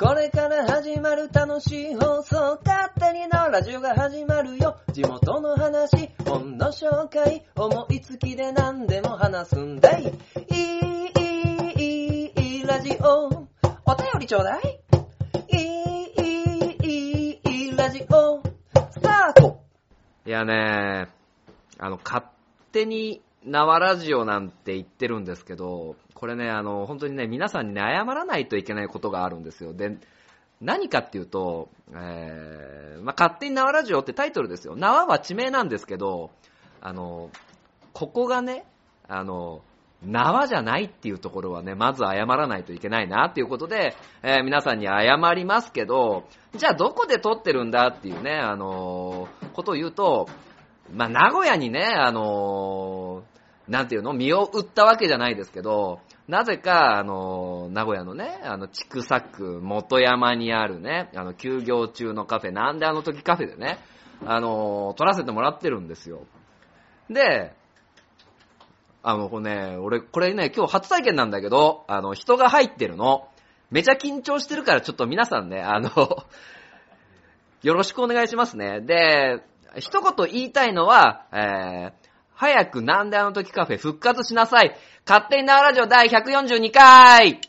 これから始まる楽しい放送、勝手にのラジオが始まるよ。地元の話、本の紹介、思いつきで何でも話すんだい。いい、いい、いい、ラジオ。お便りちょうだい。いい、いい、いい、ラジオ。スタートいやね、あの、勝手に縄ラジオなんて言ってるんですけど、これね、あの、本当にね、皆さんにね、謝らないといけないことがあるんですよ。で、何かっていうと、えー、まあ、勝手に縄ラジオってタイトルですよ。縄は地名なんですけど、あの、ここがね、あの、縄じゃないっていうところはね、まず謝らないといけないなっていうことで、えー皆さんに謝りますけど、じゃあどこで撮ってるんだっていうね、あのーことを言うと、まあ、名古屋にね、あのーなんていうの、身を売ったわけじゃないですけど、なぜか、あの名古屋のね、あの、千種区元山にあるね、あの、休業中のカフェ、なんであの時カフェでね、あの撮らせてもらってるんですよ。で、あの、これね、俺、これね、今日初体験なんだけど、あの、人が入ってるの。めちゃ緊張してるから、ちょっと皆さんね、あの、よろしくお願いしますね。で、一言言いたいのは、えー、早くなんであの時カフェ復活しなさい。勝手に縄ラジオ第142回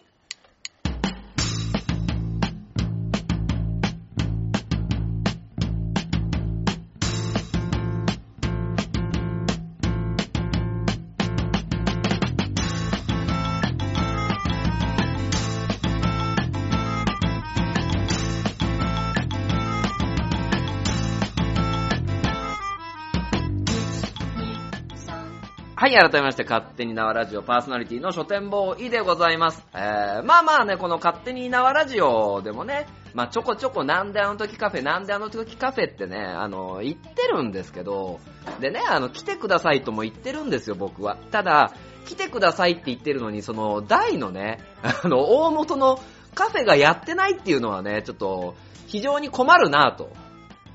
はい、改めまして、勝手に縄ラジオパーソナリティの書店ボーイでございます。えー、まあまあね、この勝手に縄ラジオでもね、まあちょこちょこなんであの時カフェ、なんであの時カフェってね、あの、言ってるんですけど、でね、あの、来てくださいとも言ってるんですよ、僕は。ただ、来てくださいって言ってるのに、その、大のね、あの、大元のカフェがやってないっていうのはね、ちょっと、非常に困るなぁと。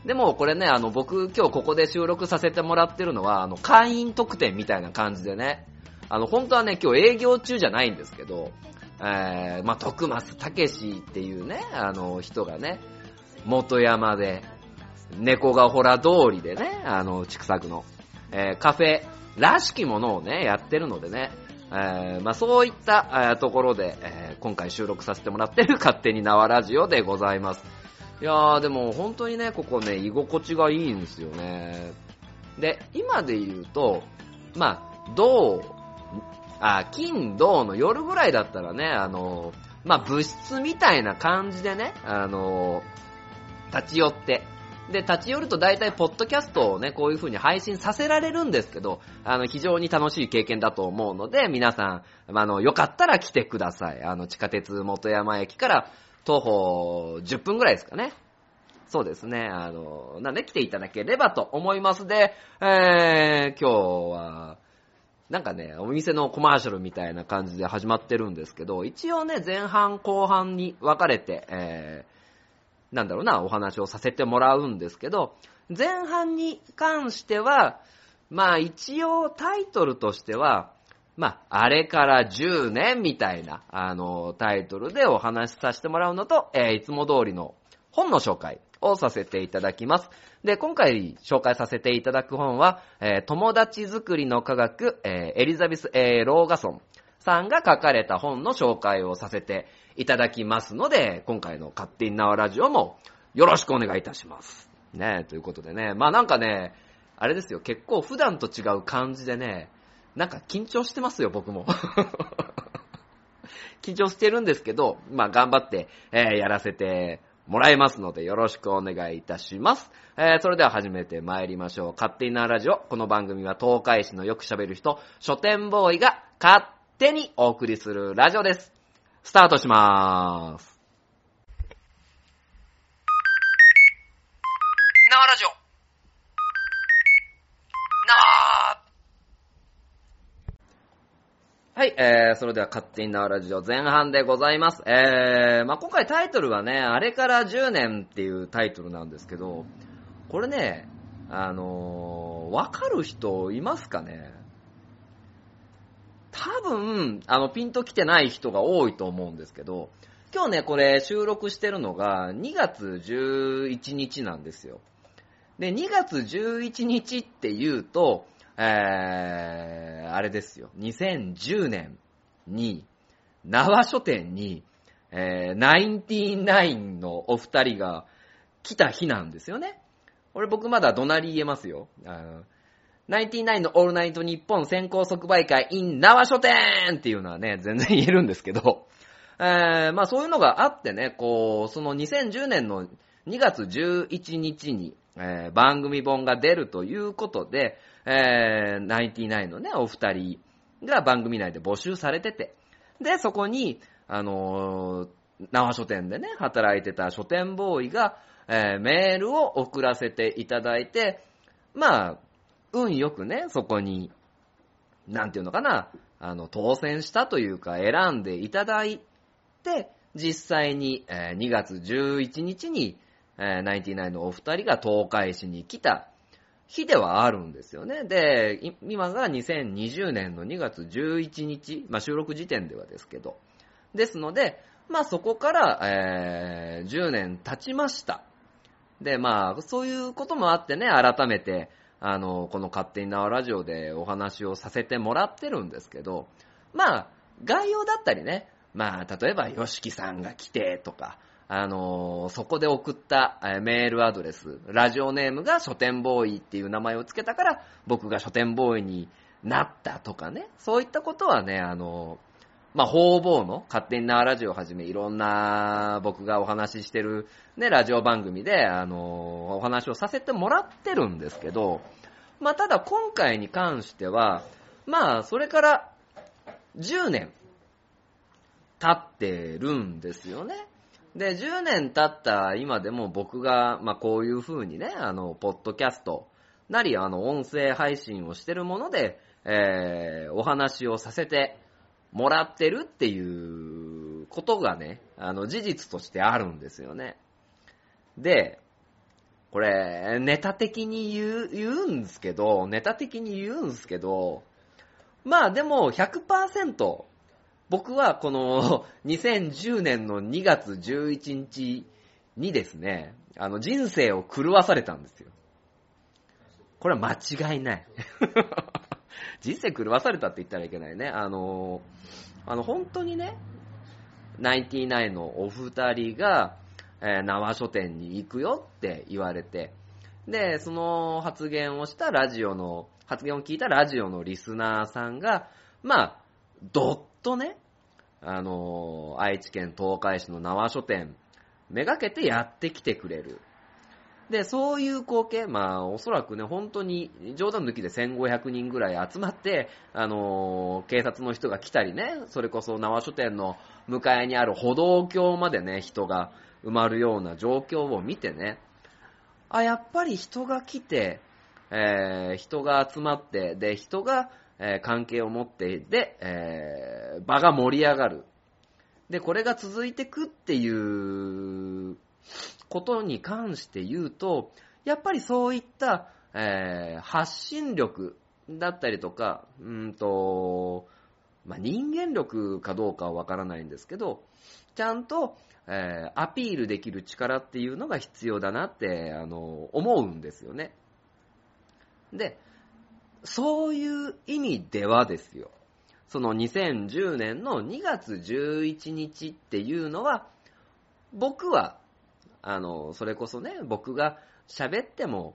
でもこれね、あの僕今日ここで収録させてもらってるのは、あの会員特典みたいな感じでね、あの本当はね、今日営業中じゃないんですけど、えー、まあ、徳松武史っていうね、あの人がね、元山で、猫がほら通りでね、あの、畜作の、えーカフェらしきものをね、やってるのでね、えーまあ、そういった、えーところで、えー今回収録させてもらってる勝手に縄ラジオでございます。いやー、でも本当にね、ここね、居心地がいいんですよね。で、今で言うと、まあ、銅、あ、金、銅の夜ぐらいだったらね、あの、まあ、物質みたいな感じでね、あの、立ち寄って、で、立ち寄ると大体、ポッドキャストをね、こういう風に配信させられるんですけど、あの、非常に楽しい経験だと思うので、皆さん、あの、よかったら来てください。あの、地下鉄元山駅から徒歩10分ぐらいですかね。そうですね。あの、なんで来ていただければと思いますで、えー、今日は、なんかね、お店のコマーシャルみたいな感じで始まってるんですけど、一応ね、前半後半に分かれて、えー、なんだろうな、お話をさせてもらうんですけど、前半に関しては、まあ一応タイトルとしては、まあ、あれから10年みたいな、あの、タイトルでお話しさせてもらうのと、えーいつも通りの本の紹介をさせていただきます。で、今回紹介させていただく本は、えー友達作りの科学、えーエリザベス・エー・ローガソンさんが書かれた本の紹介をさせていただきますので、今回の勝手に縄ラジオもよろしくお願いいたします。ねということでね、まあなんかね、あれですよ、結構普段と違う感じでね、なんか緊張してますよ、僕も。緊張してるんですけど、まあ頑張って、えーやらせてもらいますのでよろしくお願いいたします。えーそれでは始めて参りましょう。勝手になラジオ。この番組は東海市のよく喋る人、書店ボーイが勝手にお送りするラジオです。スタートしまーす。縄ラジオ縄はい、えー、それでは勝手に縄ラジオ前半でございます。えー、まあ、今回タイトルはね、あれから10年っていうタイトルなんですけど、これね、あのーわかる人いますかね？多分、あの、ピンと来てない人が多いと思うんですけど、今日ね、これ収録してるのが2月11日なんですよ。で、2月11日って言うと、えー、あれですよ。2010年に、縄書店に、えー、ナインティナインのお二人が来た日なんですよね。俺僕まだ怒鳴り言えますよ。ナインティナインのオールナイトニッポン先行即売会 in 縄書店っていうのはね、全然言えるんですけど、えー、まあそういうのがあってね、こう、その2010年の2月11日に、えー、番組本が出るということで、えー、ナインティナインのね、お二人が番組内で募集されてて、で、そこに、あのー、縄書店でね、働いてた書店ボーイが、えー、メールを送らせていただいて、まあ、運よくね、そこに、なんていうのかな、あの、当選したというか、選んでいただいて、実際に、えー、2月11日に、えー、ナインティナインのお二人が東海市に来た日ではあるんですよね。で、今が2020年の2月11日、まあ収録時点ではですけど。ですので、まあそこから、えー、10年経ちました。で、まあ、そういうこともあってね、改めて、あの、この勝手に縄ラジオでお話をさせてもらってるんですけど、まあ、概要だったりね、まあ、例えば、ヨシキさんが来てとか、あのー、そこで送ったメールアドレス、ラジオネームが書店ボーイっていう名前を付けたから、僕が書店ボーイになったとかね、そういったことはね、あのー、まあ、方々の勝手になラジオをはじめいろんな僕がお話ししてるね、ラジオ番組で、あのー、お話をさせてもらってるんですけど、まあ、ただ今回に関しては、まあ、それから10年経ってるんですよね。で、10年経った今でも僕が、まあ、こういう風にね、あの、ポッドキャストなり、あの、音声配信をしてるもので、えー、お話をさせてもらってるっていうことがね、あの、事実としてあるんですよね。で、これ、ネタ的に言う、言うんですけど、ネタ的に言うんですけど、まあでも100%、僕はこの 2010年の2月11日にですね、あの人生を狂わされたんですよ。これは間違いない。人生狂わされたって言ったらいけないね。あの、あの本当にね、ナインティナインのお二人が、えー、縄書店に行くよって言われて、で、その発言をしたラジオの、発言を聞いたラジオのリスナーさんが、まあ、どっとね、あの、愛知県東海市の縄書店、めがけてやってきてくれる。で、そういう光景、まあ、おそらくね、本当に、冗談抜きで1500人ぐらい集まって、あの警察の人が来たりね、それこそ縄書店の向かいにある歩道橋までね、人が埋まるような状況を見てね、あ、やっぱり人が来て、えー、人が集まって、で、人が、えー、関係を持って、で、えー、場が盛り上がる。で、これが続いてくっていうことに関して言うと、やっぱりそういった、えー、発信力だったりとか、うんと、まあ、人間力かどうかはわからないんですけど、ちゃんと、えー、アピールできる力っていうのが必要だなって、あの、思うんですよね。で、そういう意味ではですよ。その2010年の2月11日っていうのは、僕は、あの、それこそね、僕が喋っても、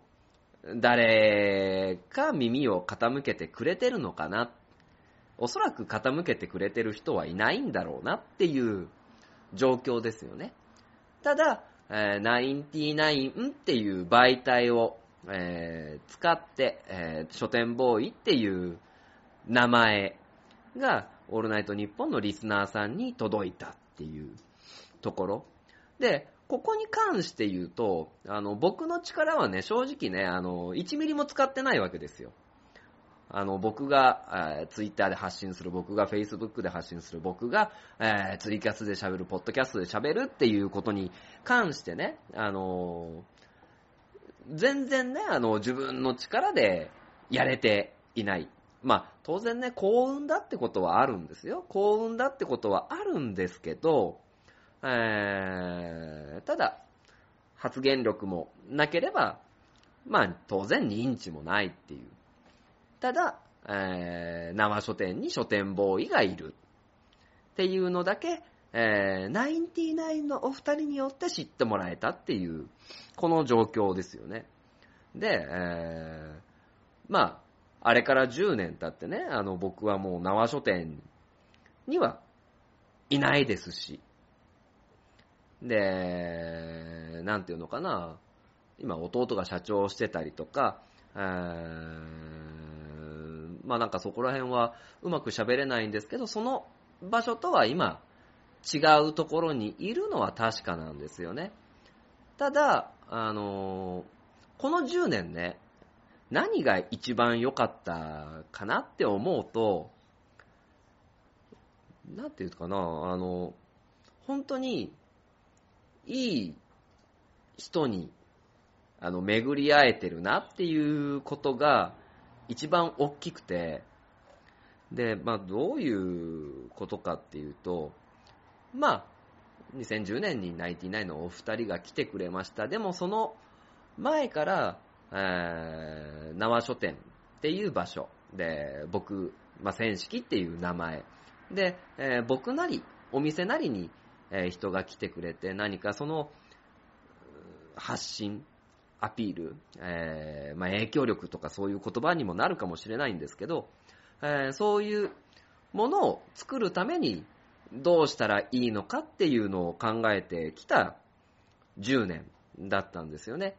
誰か耳を傾けてくれてるのかな。おそらく傾けてくれてる人はいないんだろうなっていう状況ですよね。ただ、えー、ナインティナインっていう媒体をえー、使って、えー、書店ボーイっていう名前が、オールナイトニッポンのリスナーさんに届いたっていうところ。で、ここに関して言うと、あの、僕の力はね、正直ね、あの、1ミリも使ってないわけですよ。あの、僕が、えー、ツイッターで発信する、僕がフェイスブックで発信する、僕が、えー、ツイキャスで喋る、ポッドキャストで喋るっていうことに関してね、あの全然ね、あの、自分の力でやれていない。まあ、当然ね、幸運だってことはあるんですよ。幸運だってことはあるんですけど、えー、ただ、発言力もなければ、まあ、当然認知もないっていう。ただ、えー、生書店に書店ボーイがいる。っていうのだけ、えー、ナインティナインのお二人によって知ってもらえたっていう、この状況ですよね。で、えー、まあ、あれから10年経ってね、あの、僕はもう縄書店にはいないですし、で、なんていうのかな、今弟が社長をしてたりとか、えー、まあなんかそこら辺はうまく喋れないんですけど、その場所とは今違うところにいるのは確かなんですよね。ただ、あのー、この10年ね、何が一番良かったかなって思うと、なんていうかな、あの、本当にいい人に、あの、巡り会えてるなっていうことが一番大きくて、で、まあ、どういうことかっていうと、まあ、2010年にナインティナイのお二人が来てくれました。でもその前から、えー、縄書店っていう場所で、僕、まあ、千式っていう名前で、えー、僕なり、お店なりに、えー、人が来てくれて、何かその、発信、アピール、えー、まあ、影響力とかそういう言葉にもなるかもしれないんですけど、えー、そういうものを作るためにどうしたらいいのかっていうのを考えてきた10年だったんですよね。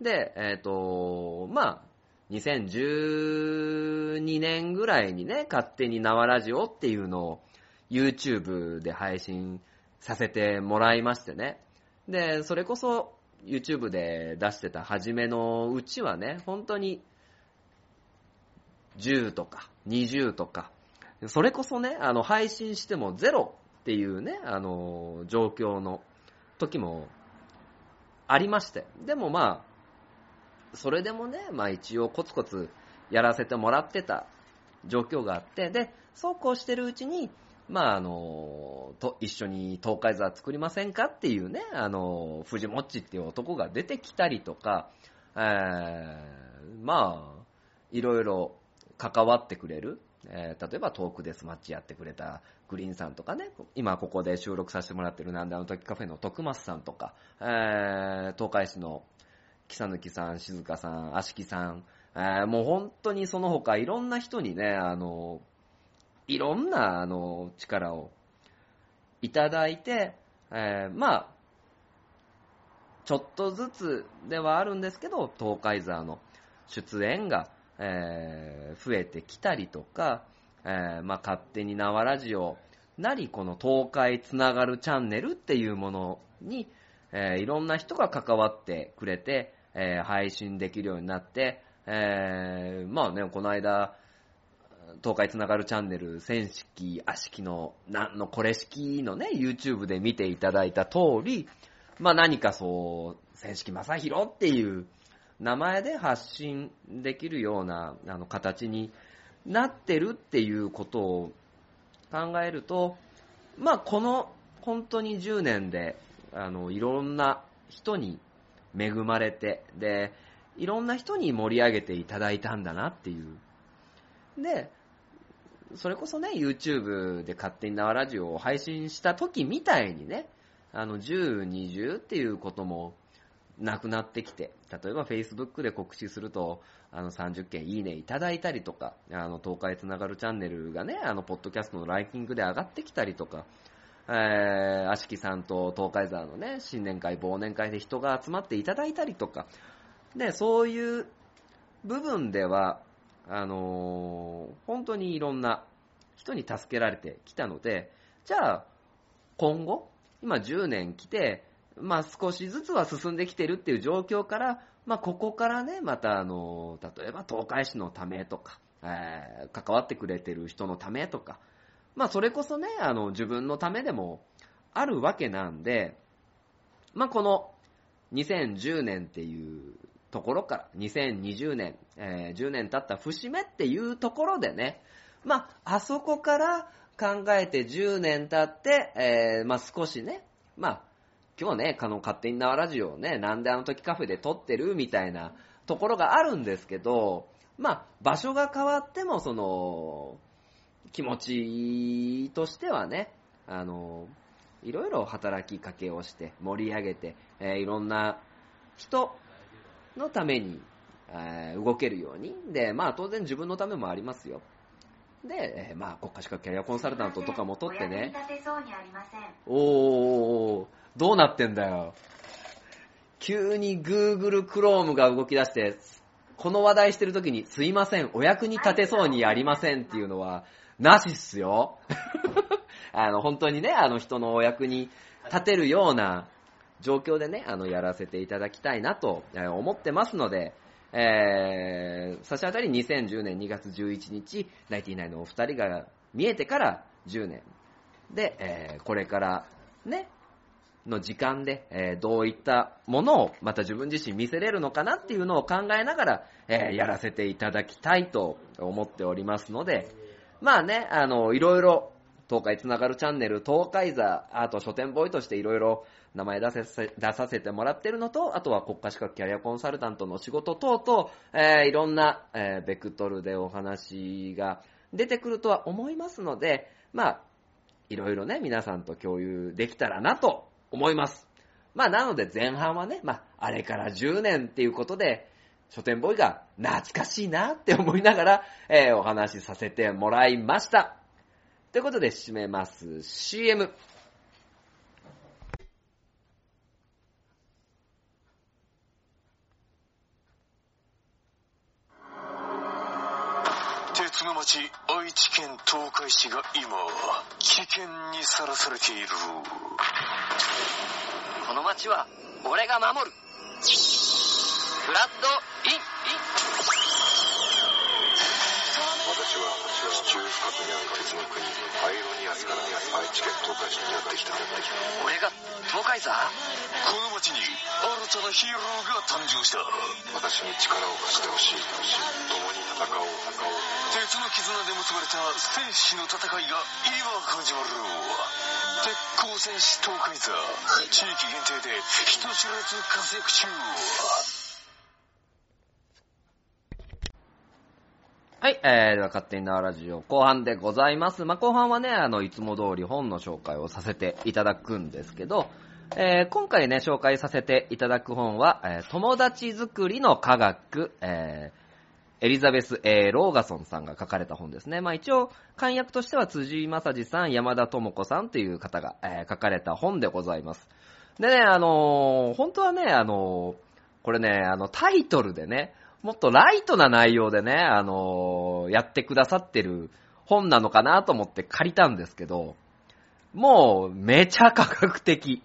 で、えっ、ー、と、まあ、2012年ぐらいにね、勝手に縄ラジオっていうのを YouTube で配信させてもらいましてね。で、それこそ YouTube で出してた初めのうちはね、本当に10とか20とか、それこそね、あの、配信してもゼロっていうね、あの、状況の時もありまして。でもまあ、それでもね、まあ一応コツコツやらせてもらってた状況があって、で、そうこうしてるうちに、まああの、と、一緒に東海座作りませんかっていうね、あの、藤もっちっていう男が出てきたりとか、えー、まあ、いろいろ関わってくれる、えー、例えばトークデスマッチやってくれたグリーンさんとかね、今ここで収録させてもらってるなんであの時カフェの徳松さんとか、えー、東海市の木ぬきさん、静香さん、足木さん、えー、もう本当にその他いろんな人にね、あの、いろんな、あの、力をいただいて、えー、まあ、ちょっとずつではあるんですけど、東海座の出演が、えー、増えてきたりとか、えー、まあ、勝手に縄ラジオなり、この東海つながるチャンネルっていうものに、えー、いろんな人が関わってくれて、え、配信できるようになって、え、まあね、この間、東海つながるチャンネル、戦式、悪式の、なんのこれ式のね、YouTube で見ていただいた通り、まあ何かそう、戦式正宏っていう名前で発信できるような、あの、形になってるっていうことを考えると、まあこの、本当に10年で、あの、いろんな人に恵まれて、で、いろんな人に盛り上げていただいたんだなっていう。で、それこそね、YouTube で勝手に縄ラジオを配信した時みたいにね、あの、10、20っていうこともなくなってきて、例えば Facebook で告知すると、あの、30件いいねいただいたりとか、あの、東海つながるチャンネルがね、あの、ポッドキャストのランキングで上がってきたりとか、えー、足木さんと東海沢のね、新年会、忘年会で人が集まっていただいたりとか、で、そういう部分では、あのー、本当にいろんな人に助けられてきたので、じゃあ、今後、今10年来て、まあ少しずつは進んできてるっていう状況から、まあここからね、またあの、例えば東海市のためとか、えー、関わってくれてる人のためとか、まあそれこそね、あの自分のためでもあるわけなんで、まあこの2010年っていうところから2020年、えー、10年経った節目っていうところでね、まああそこから考えて10年経って、えー、まあ少しね、まあ、今日ね、あの、勝手に縄ラジオをね、なんであの時カフェで撮ってるみたいなところがあるんですけど、まあ、場所が変わっても、その、気持ちとしてはね、あの、いろいろ働きかけをして盛り上げて、えーいろんな人のために、えー動けるように。で、まあ当然自分のためもありますよ。で、えーまあ国家資格キャリアコンサルタントとかも取ってね、お役に立てそうにありません。おー、どうなってんだよ。急に Google Chrome が動き出して、この話題してる時に、すいません、お役に立てそうにありませんっていうのは、なしっすよ。あの、本当にね、あの人のお役に立てるような状況でね、あの、やらせていただきたいなと思ってますので、えー、差し当たり2010年2月11日、ナイティナイのお二人が見えてから10年。で、えーこれからね、の時間で、えーどういったものをまた自分自身見せれるのかなっていうのを考えながら、えーやらせていただきたいと思っておりますので、まあね、あの、いろいろ、東海つながるチャンネル、東海座、あと書店ボーイとしていろいろ名前出せ出させてもらってるのと、あとは国家資格キャリアコンサルタントの仕事等々、えーいろんな、えーベクトルでお話が出てくるとは思いますので、まあ、いろいろね、皆さんと共有できたらなと思います。まあ、なので前半はね、まあ、あれから10年っていうことで、書店ボーイが懐かしいなって思いながら、えーお話しさせてもらいました。ということで、締めます。CM。の町愛知県東海市が今危険にさらされている。この街は俺が守る。フラッドイン。私は地中深くにある鉄の国アイロニアスから愛知県東海市にやってきた。俺が東海座？この町に新たなヒーローが誕生した。私に力を貸してほしい共に戦おう鉄の絆で結ばれた戦士の戦いが今始まる鉄鋼戦士東海座地域限定で人知れず活躍中はい、えー、では勝手に縄ラジオ後半でございます。まあ、後半はね、あの、いつも通り本の紹介をさせていただくんですけど、えー今回ね、紹介させていただく本は、えー友達作りの科学、えーエリザベス・ A・ ローガソンさんが書かれた本ですね。まあ一応、漢訳としては辻井正治さん、山田智子さんという方が、えー書かれた本でございます。でね、あのー本当はね、あのこれね、あの、タイトルでね、もっとライトな内容でね、あのやってくださってる本なのかなと思って借りたんですけど、もう、めちゃ科学的。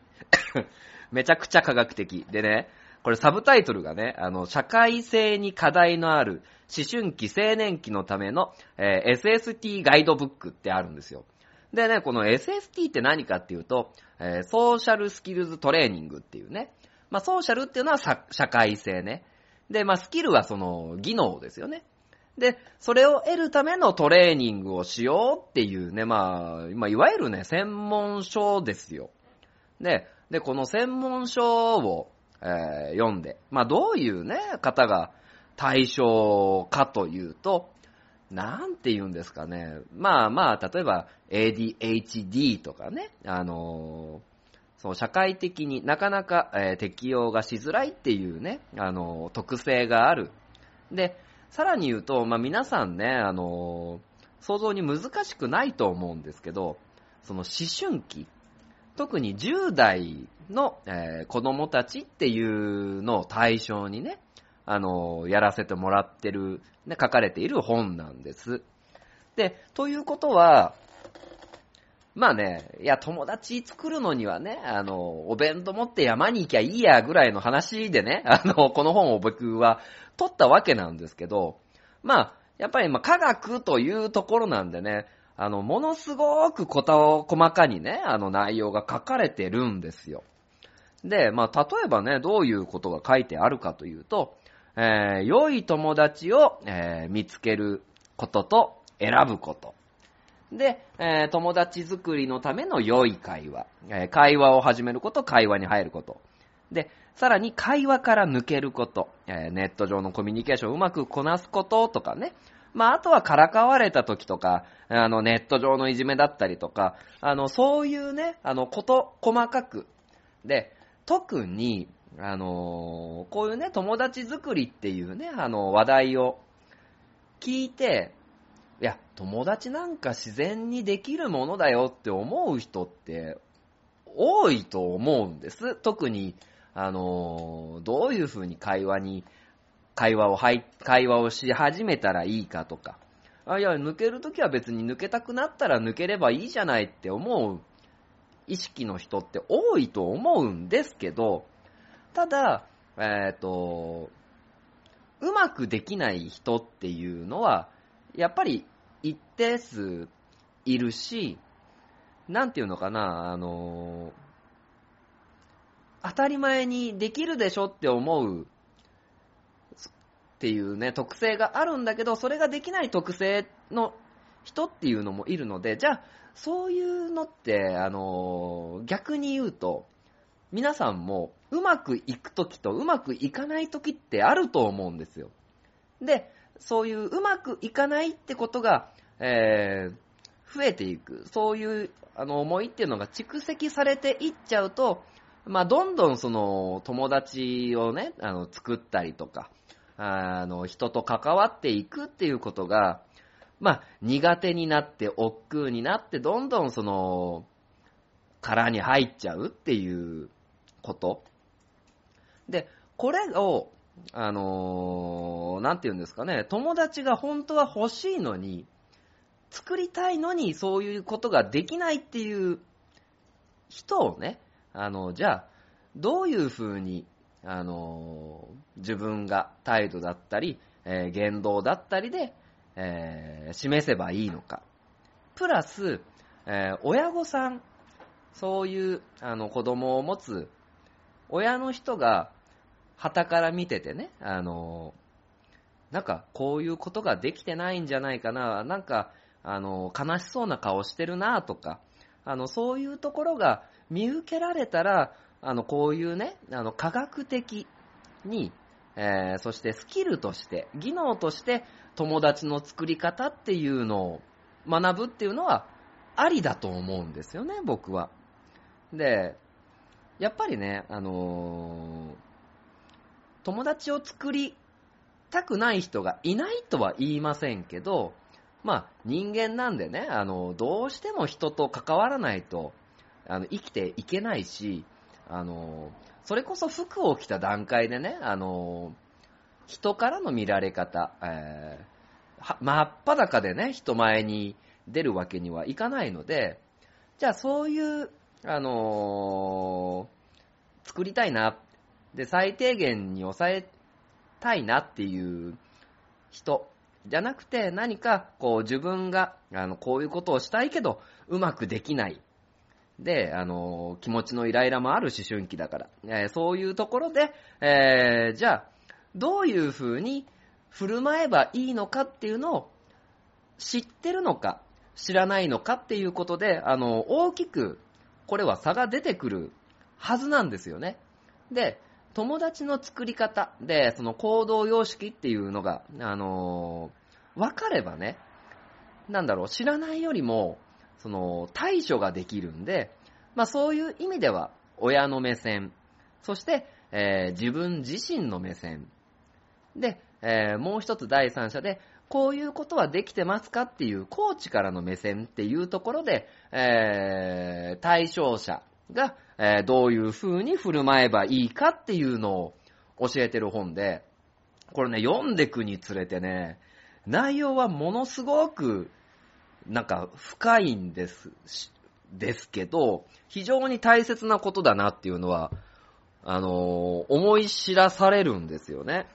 めちゃくちゃ科学的。でね、これサブタイトルがね、あの、社会性に課題のある思春期青年期のための、えー SST ガイドブックってあるんですよ。でね、この SST って何かっていうと、えーソーシャルスキルズトレーニングっていうね。まあ、ソーシャルっていうのは社会性ね。で、まあ、スキルはその、技能ですよね。で、それを得るためのトレーニングをしようっていうね、まあ、まあ、いわゆるね、専門書ですよ。で、で、この専門書を、えー読んで、まあ、どういうね、方が対象かというと、なんて言うんですかね。まあまあ、例えば ADHD とかね、あのそう、社会的になかなか、えー適用がしづらいっていうね、あの特性がある。で、さらに言うと、まあ皆さんね、あの想像に難しくないと思うんですけど、その思春期、特に10代の、えー子供たちっていうのを対象にね、あの、やらせてもらってる、ね、書かれている本なんです。で、ということは、まあね、いや、友達作るのにはね、あの、お弁当持って山に行きゃいいやぐらいの話でね、あの、この本を僕は取ったわけなんですけど、まあ、やっぱりまあ科学というところなんでね、あの、ものすごくこと細かにね、あの内容が書かれてるんですよ。で、まあ、例えばね、どういうことが書いてあるかというと、えー良い友達を、えー見つけることと選ぶこと。で、えー友達作りのための良い会話。えー会話を始めること、会話に入ること。で、さらに会話から抜けること。えーネット上のコミュニケーションをうまくこなすこととかね。まあ、あとはからかわれた時とか、あの、ネット上のいじめだったりとか、あの、そういうね、あの、こと、細かく。で、特に、あのこういうね、友達作りっていうね、あの、話題を聞いて、いや、友達なんか自然にできるものだよって思う人って多いと思うんです。特に、あの、どういうふうに会話に、会話を、会話をし始めたらいいかとか。あ、いや、抜けるときは別に抜けたくなったら抜ければいいじゃないって思う意識の人って多いと思うんですけど、ただ、えっ、と、うまくできない人っていうのは、やっぱり一定数いるし、なんていうのかな、あの、当たり前にできるでしょって思うっていうね、特性があるんだけど、それができない特性の人っていうのもいるので、じゃあ、そういうのって、あの、逆に言うと、皆さんもうまくいくときとうまくいかないときってあると思うんですよ。で、そういううまくいかないってことが、えー増えていく、そういうあの思いっていうのが蓄積されていっちゃうと、まあ、どんどんその友達をね、あの作ったりとか、あの人と関わっていくっていうことが、まあ、苦手になって、億劫になって、どんどんその、殻に入っちゃうっていうこと。で、これを、あのーなんて言うんですかね、友達が本当は欲しいのに、作りたいのにそういうことができないっていう人をね、あの、じゃあ、どういうふうに、あのー自分が態度だったり、えー言動だったりで、えー示せばいいのか。プラス、え親御さん、そういう、あの、子供を持つ親の人が、旗から見ててね、あの、なんか、こういうことができてないんじゃないかな、なんか、あの、悲しそうな顔してるなとか、あの、そういうところが見受けられたら、あの、こういうね、あの、科学的に、えーそしてスキルとして、技能として、友達の作り方っていうのを学ぶっていうのは、ありだと思うんですよね、僕は。で、やっぱりね、あのー友達を作りたくない人がいないとは言いませんけど、まあ人間なんでね、あの、どうしても人と関わらないと、あの、生きていけないし、あの、それこそ服を着た段階でね、あの、人からの見られ方、えー真っ裸でね、人前に出るわけにはいかないので、じゃあそういう、あのー作りたいなっ、で、最低限に抑えたいなっていう人じゃなくて、何かこう自分が、あの、こういうことをしたいけど、うまくできない。で、あの、気持ちのイライラもある思春期だから、えーそういうところで、えーじゃあ、どういうふうに振る舞えばいいのかっていうのを知ってるのか、知らないのかっていうことで、あの、大きく、これは差が出てくるはずなんですよね。で、友達の作り方で、その行動様式っていうのが、あのー分かればね、なんだろう、知らないよりも、その、対処ができるんで、まあそういう意味では、親の目線、そして、えー自分自身の目線、で、えーもう一つ第三者で、こういうことはできてますかっていう、コーチからの目線っていうところで、えー対象者が、えーどういう風に振る舞えばいいかっていうのを教えてる本で、これね、読んでくにつれてね、内容はものすごく、なんか深いんです、ですけど、非常に大切なことだなっていうのは、あのー思い知らされるんですよね。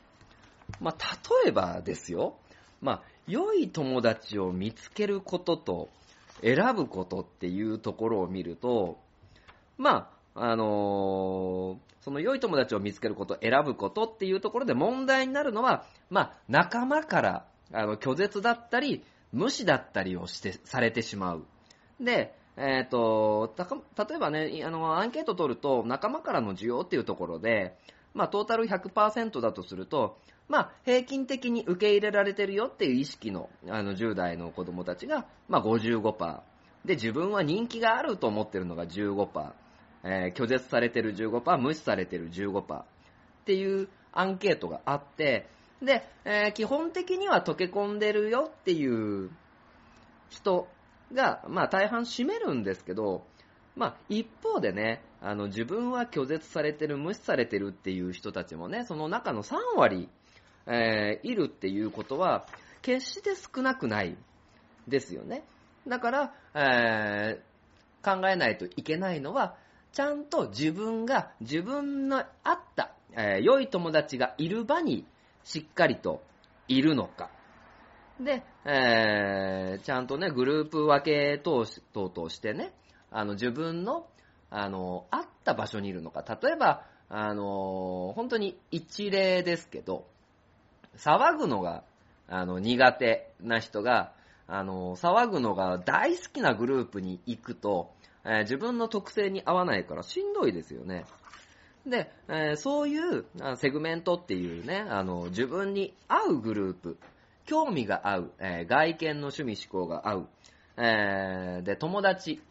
まあ、例えばですよ、まあ、良い友達を見つけることと選ぶことっていうところを見ると、まあ、あのーその良い友達を見つけること、選ぶことっていうところで問題になるのは、まあ、仲間から、あの、拒絶だったり、無視だったりをして、されてしまう。で、えっ、と、た例えばね、あの、アンケート取ると、仲間からの需要っていうところで、まあ、トータル100%だとすると、まあ、平均的に受け入れられてるよっていう意識の、あの、10代の子供たちが、まあ、55%。で、自分は人気があると思ってるのが15%。えー拒絶されてる15%、無視されてる15%。っていうアンケートがあって、で、えー基本的には溶け込んでるよっていう人が、まあ大半占めるんですけど、まあ一方でね、あの自分は拒絶されてる、無視されてるっていう人たちもね、その中の3割、えーいるっていうことは、決して少なくないですよね。だから、えー考えないといけないのは、ちゃんと自分が自分のあった、えー良い友達がいる場にしっかりといるのか。で、えーちゃんとね、グループ分け等し等々してね、あの自分の、あの、あった場所にいるのか。例えば、あの、本当に一例ですけど、騒ぐのが、あの、苦手な人が、あの、騒ぐのが大好きなグループに行くと、えー自分の特性に合わないからしんどいですよね。で、えーそういうセグメントっていうね、あの、自分に合うグループ、興味が合う、えー外見の趣味思考が合う、えーで、友達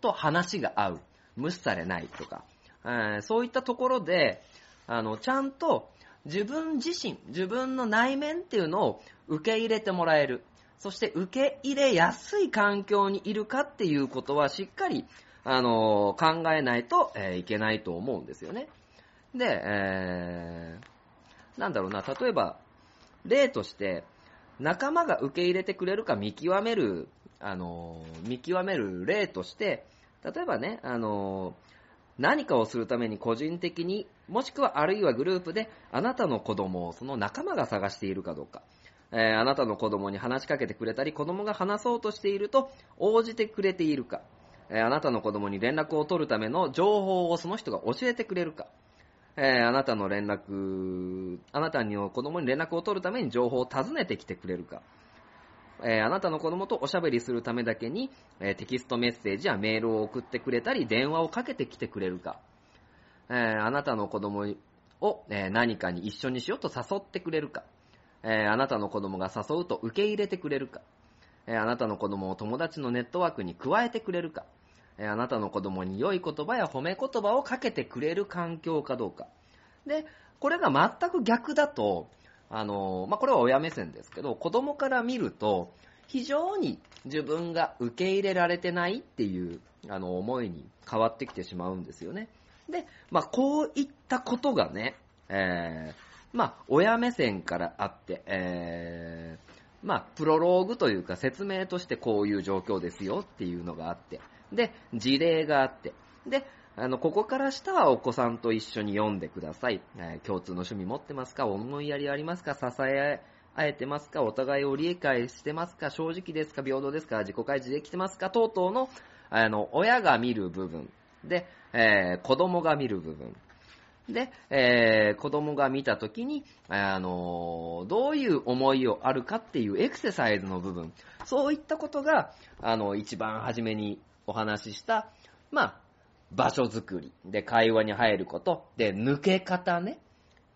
と話が合う、無視されないとか、えそういったところで、あの、ちゃんと自分自身、自分の内面っていうのを受け入れてもらえる。そして受け入れやすい環境にいるかっていうことはしっかり、あの考えないと、えーいけないと思うんですよね。で、えーなんだろうな、例えば、例として、仲間が受け入れてくれるか見極める、あの見極める例として、例えばね、あの何かをするために個人的に、もしくはあるいはグループで、あなたの子供をその仲間が探しているかどうか。えーあなたの子供に話しかけてくれたり、子供が話そうとしていると応じてくれているか。えーあなたの子供に連絡を取るための情報をその人が教えてくれるか。えーあなたの連絡、あなたの子供に連絡を取るために情報を尋ねてきてくれるか。えあなたの子供とおしゃべりするためだけに、えテキストメッセージやメールを送ってくれたり、電話をかけてきてくれるか。えあなたの子供を、え何かに一緒にしようと誘ってくれるか。えーあなたの子供が誘うと受け入れてくれるか。えーあなたの子供を友達のネットワークに加えてくれるか。えーあなたの子供に良い言葉や褒め言葉をかけてくれる環境かどうか。で、これが全く逆だと、あのまあ、これは親目線ですけど、子供から見ると、非常に自分が受け入れられてないっていう、あの、思いに変わってきてしまうんですよね。で、まあ、こういったことがね、えーまあ、親目線からあって、えーまあ、プロローグというか説明としてこういう状況ですよっていうのがあって、で、事例があって、で、あの、ここから下はお子さんと一緒に読んでください。えー共通の趣味持ってますか？思いやりありますか？支え合えてますか？お互いを理解してますか？正直ですか？平等ですか？自己開示できてますか？等々の、あの、親が見る部分。で、えー子供が見る部分。で、えー子供が見たときに、あのどういう思いをあるかっていうエクササイズの部分、そういったことが、あの、一番初めにお話しした、まあ、場所づくり、で、会話に入ること、で、抜け方ね、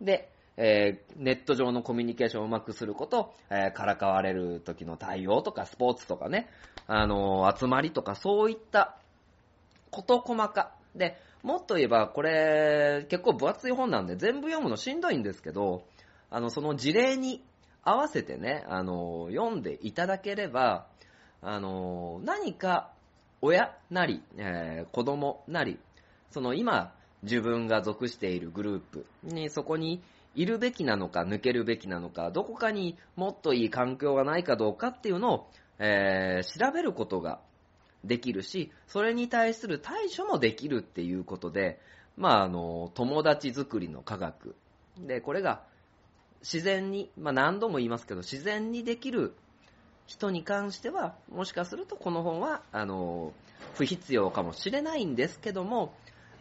で、えーネット上のコミュニケーションをうまくすること、えーからかわれる時の対応とか、スポーツとかね、あのー集まりとか、そういったこと細か。で、もっと言えば、これ、結構分厚い本なんで、全部読むのしんどいんですけど、あの、その事例に合わせてね、あの、読んでいただければ、あの、何か、親なり、えー子供なり、その今、自分が属しているグループに、そこにいるべきなのか、抜けるべきなのか、どこかにもっといい環境がないかどうかっていうのを、えー調べることができるし、それに対する対処もできるっていうことで、まあ、あの、友達作りの科学。で、これが自然に、まあ何度も言いますけど、自然にできる人に関しては、もしかするとこの本は、あの、不必要かもしれないんですけども、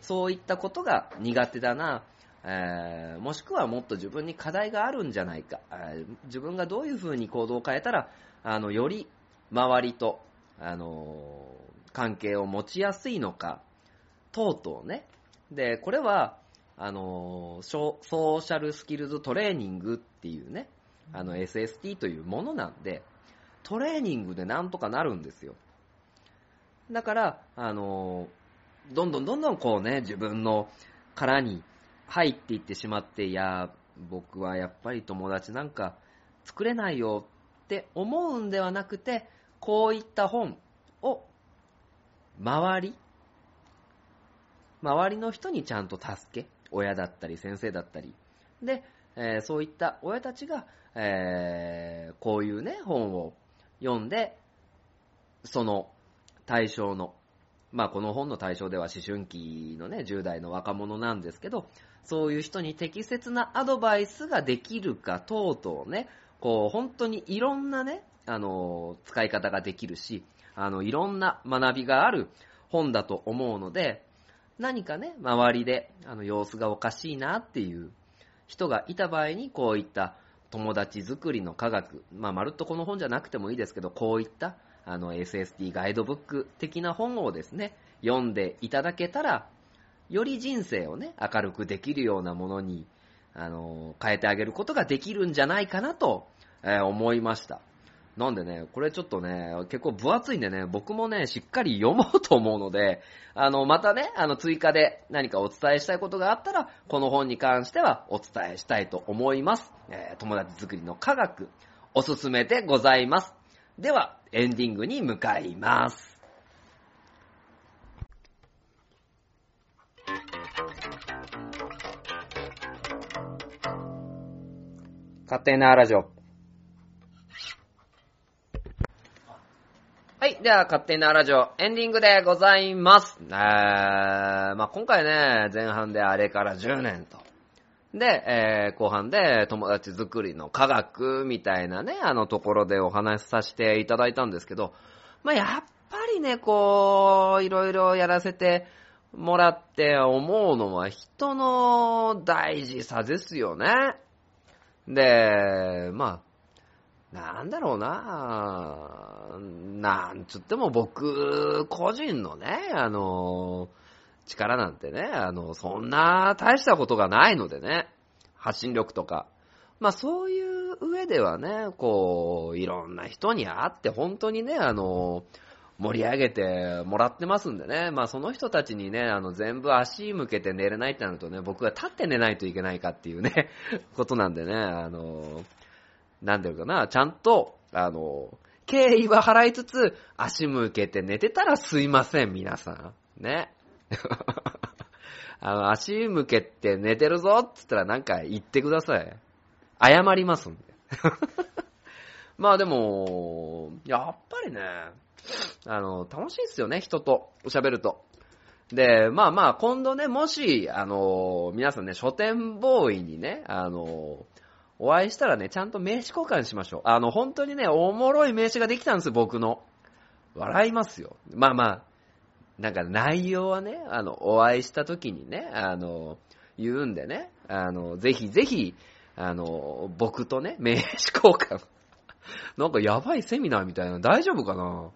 そういったことが苦手だな、えーもしくはもっと自分に課題があるんじゃないか、えー自分がどういうふうに行動を変えたら、あの、より周りと、あの関係を持ちやすいのか、等々ね。で、これは、あのソーシャルスキルズトレーニングっていうね、あの SST というものなんで、トレーニングでなんとかなるんですよ。だから、あのどんどんどんどんこうね、自分の殻に入っていってしまって、いや、僕はやっぱり友達なんか作れないよって思うんではなくて、こういった本を周り、周りの人にちゃんと助け、親だったり先生だったり、で、えーそういった親たちが、えーこういうね、本を読んで、その対象の、まあこの本の対象では思春期のね、10代の若者なんですけど、そういう人に適切なアドバイスができるか等々ね、こう本当にいろんなね、あの、使い方ができるし、あの、いろんな学びがある本だと思うので、何かね、周りで、あの、様子がおかしいなっていう人がいた場合に、こういった友達作りの科学、まあ、まるっとこの本じゃなくてもいいですけど、こういった、あの、SST ガイドブック的な本をですね、読んでいただけたら、より人生をね、明るくできるようなものに、あの、変えてあげることができるんじゃないかなと、えー思いました。なんでね、これちょっとね、結構分厚いんでね、僕もね、しっかり読もうと思うので、あの、またね、あの、追加で何かお伝えしたいことがあったら、この本に関してはお伝えしたいと思います。えー友達作りの科学、おすすめでございます。では、エンディングに向かいます。勝手なラジオ。はい。では、勝手なラジオ、エンディングでございます。えー、まあ今回ね、前半であれから10年と。で、えー、後半で友達作りの科学みたいなね、あのところでお話しさせていただいたんですけど、まあやっぱりね、こう、いろいろやらせてもらって思うのは人の大事さですよね。で、まあ、なんだろうな。なんつっても僕個人のね、あの、力なんてね、あの、そんな大したことがないのでね、発信力とか。まあそういう上ではね、こう、いろんな人に会って本当にね、あの、盛り上げてもらってますんでね、まあその人たちにね、あの全部足向けて寝れないってなるとね、僕が立って寝ないといけないかっていうね、ことなんでね、あの、なんていうかな、ちゃんと、あの、敬意は払いつつ、足向けて寝てたらすいません、皆さん。ね。あの、足向けて寝てるぞって言ったらなんか言ってください。謝りますんで。まあでも、やっぱりね、あの、楽しいですよね、人と喋ると。で、まあまあ、今度ね、もし、あの、皆さんね、書店ボーイにね、あの、お会いしたらね、ちゃんと名刺交換しましょう。あの、本当にね、おもろい名刺ができたんですよ、僕の。笑いますよ。まあまあ、なんか内容はね、あの、お会いした時にね、あの、言うんでね、あの、ぜひぜひ、あの、僕とね、名刺交換。なんかやばいセミナーみたいな、大丈夫かな？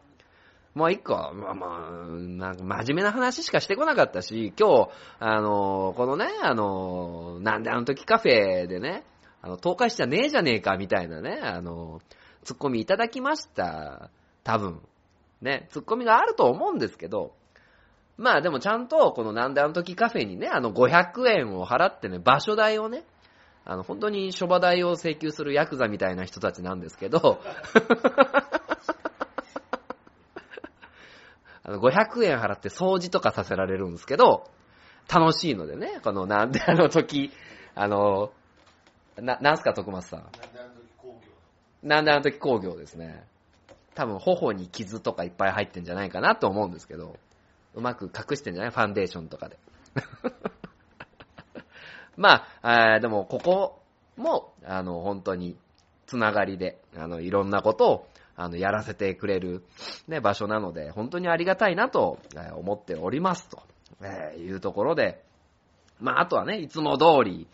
まあ、いっか。まあまあ、なんか真面目な話しかしてこなかったし、今日、あの、このね、あの、なんであの時カフェでね、あの、東海市じゃねえじゃねえか、みたいなね、あの、ツッコミいただきました。多分。ね、ツッコミがあると思うんですけど、まあでもちゃんと、このなんであの時カフェにね、あの500円を払ってね、場所代をね、あの、本当に諸場代を請求するヤクザみたいな人たちなんですけど、あの、500円払って掃除とかさせられるんですけど、楽しいのでね、このなんであの時、あの、な、なんすか徳松さん？なんであの時工業ですね。多分、頬に傷とかいっぱい入ってんじゃないかなと思うんですけど、うまく隠してんじゃない？ファンデーションとかで。まあ、あーでも、ここも、あの、本当に、つながりで、あの、いろんなことを、あの、やらせてくれる、ね、場所なので、本当にありがたいなと、えー思っております、と、えーいうところで、まあ、あとはね、いつも通り、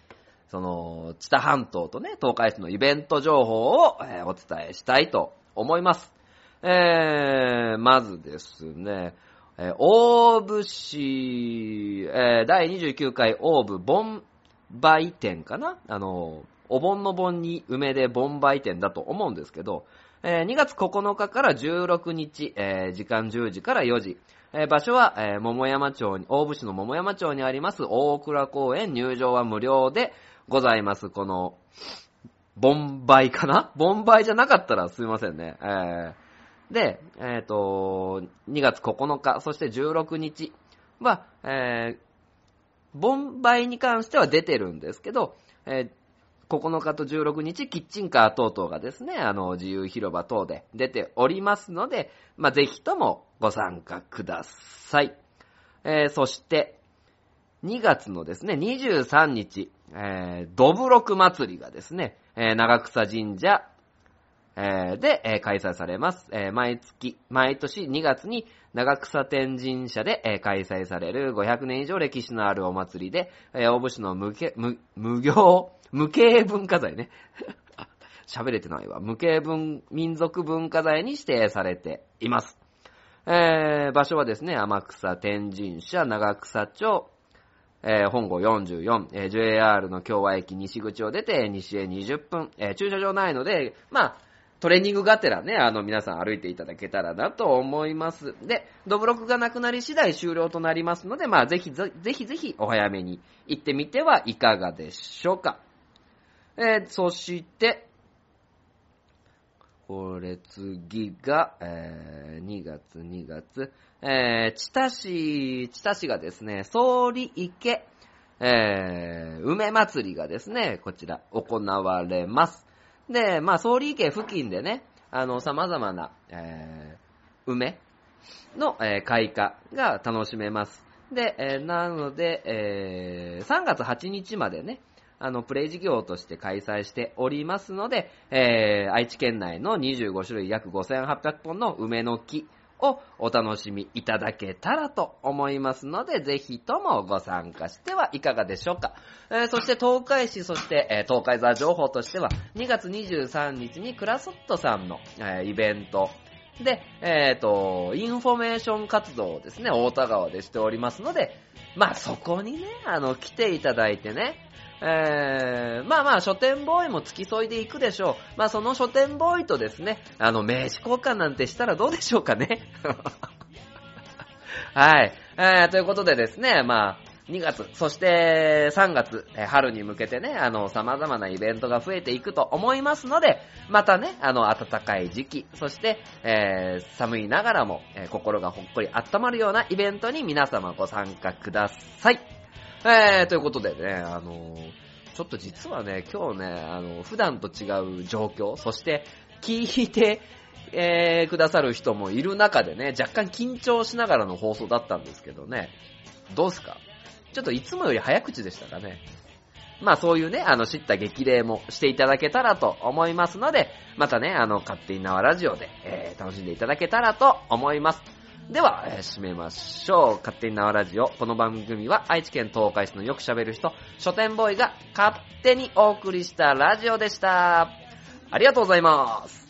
その、知多半島とね、東海市のイベント情報を、えーお伝えしたいと思います。えー、まずですね、えー、大府市、えー、第29回大府盆梅店かな？あの、お盆の盆に梅で盆梅店だと思うんですけど、えー、2月9日から16日、えー、時間10時から4時、えー、場所は、えー、桃山町に、大府市の桃山町にあります大倉公園。入場は無料でございます。この、ボンバイかな？ボンバイじゃなかったらすいませんね。えー、で、えっ、ー、と、2月9日、そして16日は、えー、ボンバイに関しては出てるんですけど、えー、9日と16日、キッチンカー等々がですね、あの、自由広場等で出ておりますので、まあ、ぜひともご参加ください。えー、そして、2月のですね、23日、えー、ドブロク祭りがですね、えー、長草神社、えー、で、えー、開催されます。えー、毎月、毎年2月に長草天神社で、えー、開催される500年以上歴史のあるお祭りで、えー、大府市の無無無、無形文化財ね。喋れてないわ。無形文、民族文化財に指定されています。えー、場所はですね、天草天神社長草町、えー、本郷44、えー、JR の京和駅西口を出て、西へ20分、えー、駐車場ないので、まあ、トレーニングがてらね、あの、皆さん歩いていただけたらなと思います。で、ドブロクがなくなり次第終了となりますので、まあ、ぜひぜひぜひお早めに行ってみてはいかがでしょうか。えー、そして、これ次が、えー、2月2月、えー、千田市、千田市がですね、総理池、えー、梅祭りがですね、こちら行われます。で、まあ、総理池付近でね、あの、様々な、えー、梅の、えー、開花が楽しめます。で、えー、なので、えー、3月8日までね、あの、プレイ事業として開催しておりますので、えー、愛知県内の25種類約5800本の梅の木をお楽しみいただけたらと思いますので、ぜひともご参加してはいかがでしょうか。えー、そして東海市、そして、えー、東海座情報としては、2月23日にクラソットさんの、えー、イベント、で、えっ、ー、と、インフォメーション活動をですね、大田川でしておりますので、まあそこにね、あの、来ていただいてね、えー、まあまあ、書店ボーイも付き添いで行くでしょう。まあ、その書店ボーイとですね、あの、名刺交換なんてしたらどうでしょうかね。はい。えー、ということでですね、まあ、2月、そして3月、え春に向けてね、あの、様々なイベントが増えていくと思いますので、またね、あの、暖かい時期、そして、えー、寒いながらも、えー、心がほっこり温まるようなイベントに皆様ご参加ください。えー、ということでね、あの、ちょっと実はね、今日ね、あの、普段と違う状況、そして聞いて、えー、くださる人もいる中でね、若干緊張しながらの放送だったんですけどね、どうすか？ちょっといつもより早口でしたかね？まあそういうね、あの、知った激励もしていただけたらと思いますので、またね、あの、勝手に縄ラジオで、えー、楽しんでいただけたらと思います。では、えー、締めましょう。勝手に縄ラジオ。この番組は愛知県東海市のよく喋る人、書店ボーイが勝手にお送りしたラジオでした。ありがとうございます。